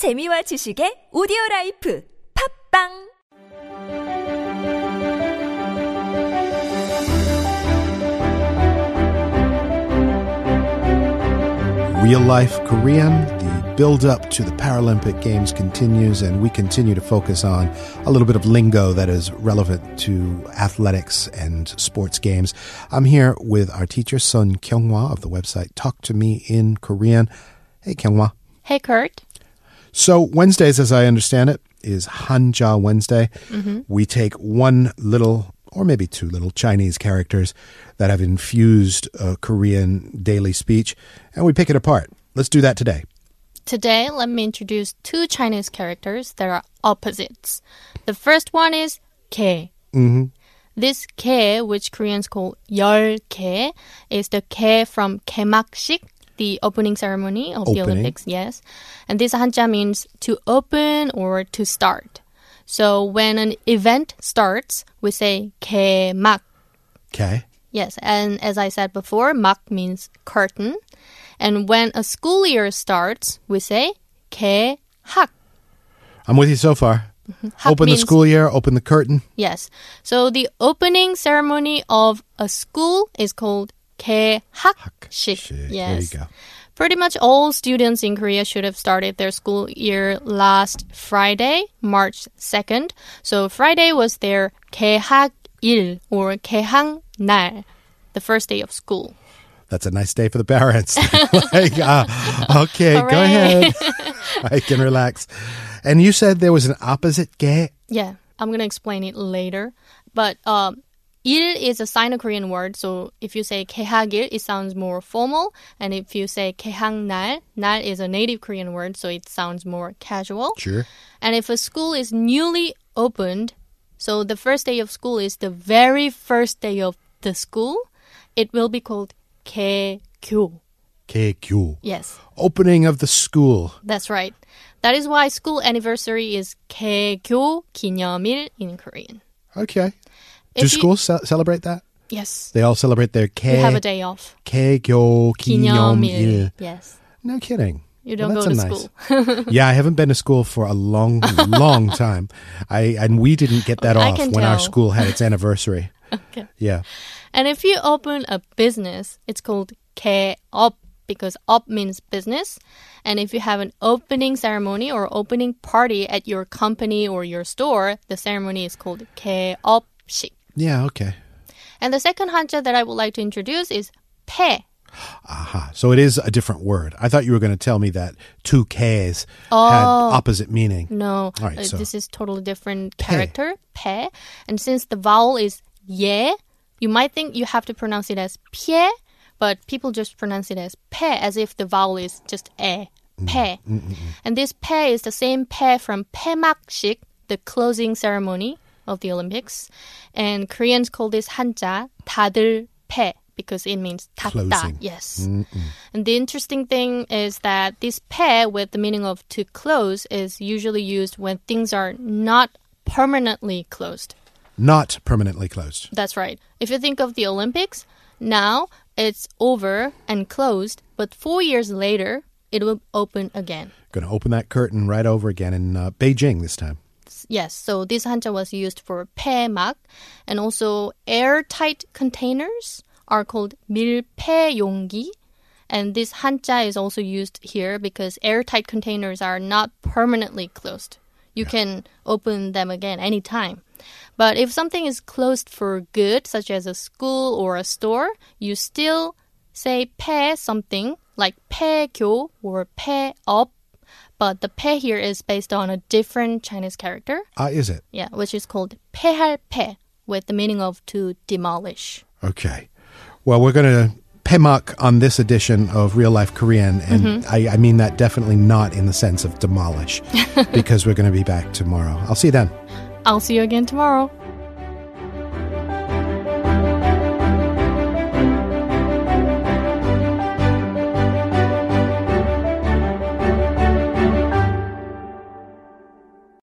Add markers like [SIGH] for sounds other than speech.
재미와 지식의 오디오 라이프 팝빵 Real Life Korean. The build up to the Paralympic Games continues, and we continue to focus on a little bit of lingo that is relevant to athletics and sports games. I'm here with our teacher, Sun Kyunghwa of the website Talk to Me in Korean. Hey, Kyunghwa. Hey, Kurt. So, Wednesdays, as I understand it, is Hanja Wednesday. We take one little or maybe two little Chinese characters that have infused uh, Korean daily speech, and we pick it apart. Let's do that today. Today, let me introduce two Chinese characters that are opposites. The first one is 개. hmm This 개, which Koreans call 열개, is the 개 from 개막식, the opening ceremony of the Opening. Olympics. Yes, and this 한자 means to open or to start. So when an event starts, we say 개막. Okay. Yes, and as I said before, 막 means curtain. And when a school year starts, we say 개학. I'm with you so far. 학 Open the means- school year, open the curtain. Yes. So the opening ceremony of a school is called 개학식. Shit, Yes. There you go. Pretty much all students in Korea should have started their school year last Friday, March 2nd. So Friday was their 개학일 or 개학날, the first day of school. That's a nice day for the parents. [LAUGHS] like, uh, okay, go Hooray. ahead. [LAUGHS] I can relax. And you said there was an opposite gay. Yeah, I'm going to explain it later. But um, 일 is a Sino-Korean word, so if you say 개학일, it sounds more formal. And if you say 개학날, 날 is a native Korean word, so it sounds more casual. Sure. And if a school is newly opened, so the first day of school is the very first day of the school, it will be called 개교. 개교. Yes, Opening of the school. that's right. That is why school anniversary is 개교 기념일 in Korean. Okay. Do If you- schools ce- celebrate that? Yes. They all celebrate their You have a 개, day off. 개교 기념일. 기념일. Yes. No kidding. You Well, don't that's go a to nice- school. [LAUGHS] yeah, I haven't been to school for a long, [LAUGHS] long time. I and we didn't get that I off can when our tell. school had its anniversary. [LAUGHS] Okay. Yeah. And if you open a business, it's called 개업 because op means business. And if you have an opening ceremony or opening party at your company or your store, the ceremony is called 개업식. Yeah, okay. And the second hanja that I would like to introduce is pe. Aha. So it is a different word. I thought you were going to tell me that two Ks oh, had opposite meaning. No. All right, uh, so. This is totally different character, pe. pe. And since the vowel is ye, you might think you have to pronounce it as pie, but people just pronounce it as pe as if the vowel is just e. Mm, pe. Mm-mm-mm. And this pe is the same pe from pemakshik, the closing ceremony of the Olympics. And Koreans call this 한자 다들 폐 because it means 닫다. Closing. Yes. And the interesting thing is that this 폐 with the meaning of to close is usually used when things are not permanently closed. Not permanently closed. That's right. If you think of the Olympics, now it's over and closed, but four years later, it will open again. Going to open that curtain right over again in uh, Beijing this time. Yes, so this 한자 was used for 폐막, and also airtight containers are called 밀폐용기. And this 한자 is also used here because airtight containers are not permanently closed. You can open them again anytime. But if something is closed for good, such as a school or a store, you still say 폐 something like 폐교 or 폐업. but the pe here is based on a different Chinese character. Ah, is it? Yeah, which is called pehar pe, with the meaning of to demolish. Okay. Well, we're going to pemuk on this edition of Real Life Korean, and mm -hmm. I, I, mean that definitely not in the sense of demolish, [LAUGHS] because we're going to be back tomorrow. I'll see you then. I'll see you again tomorrow.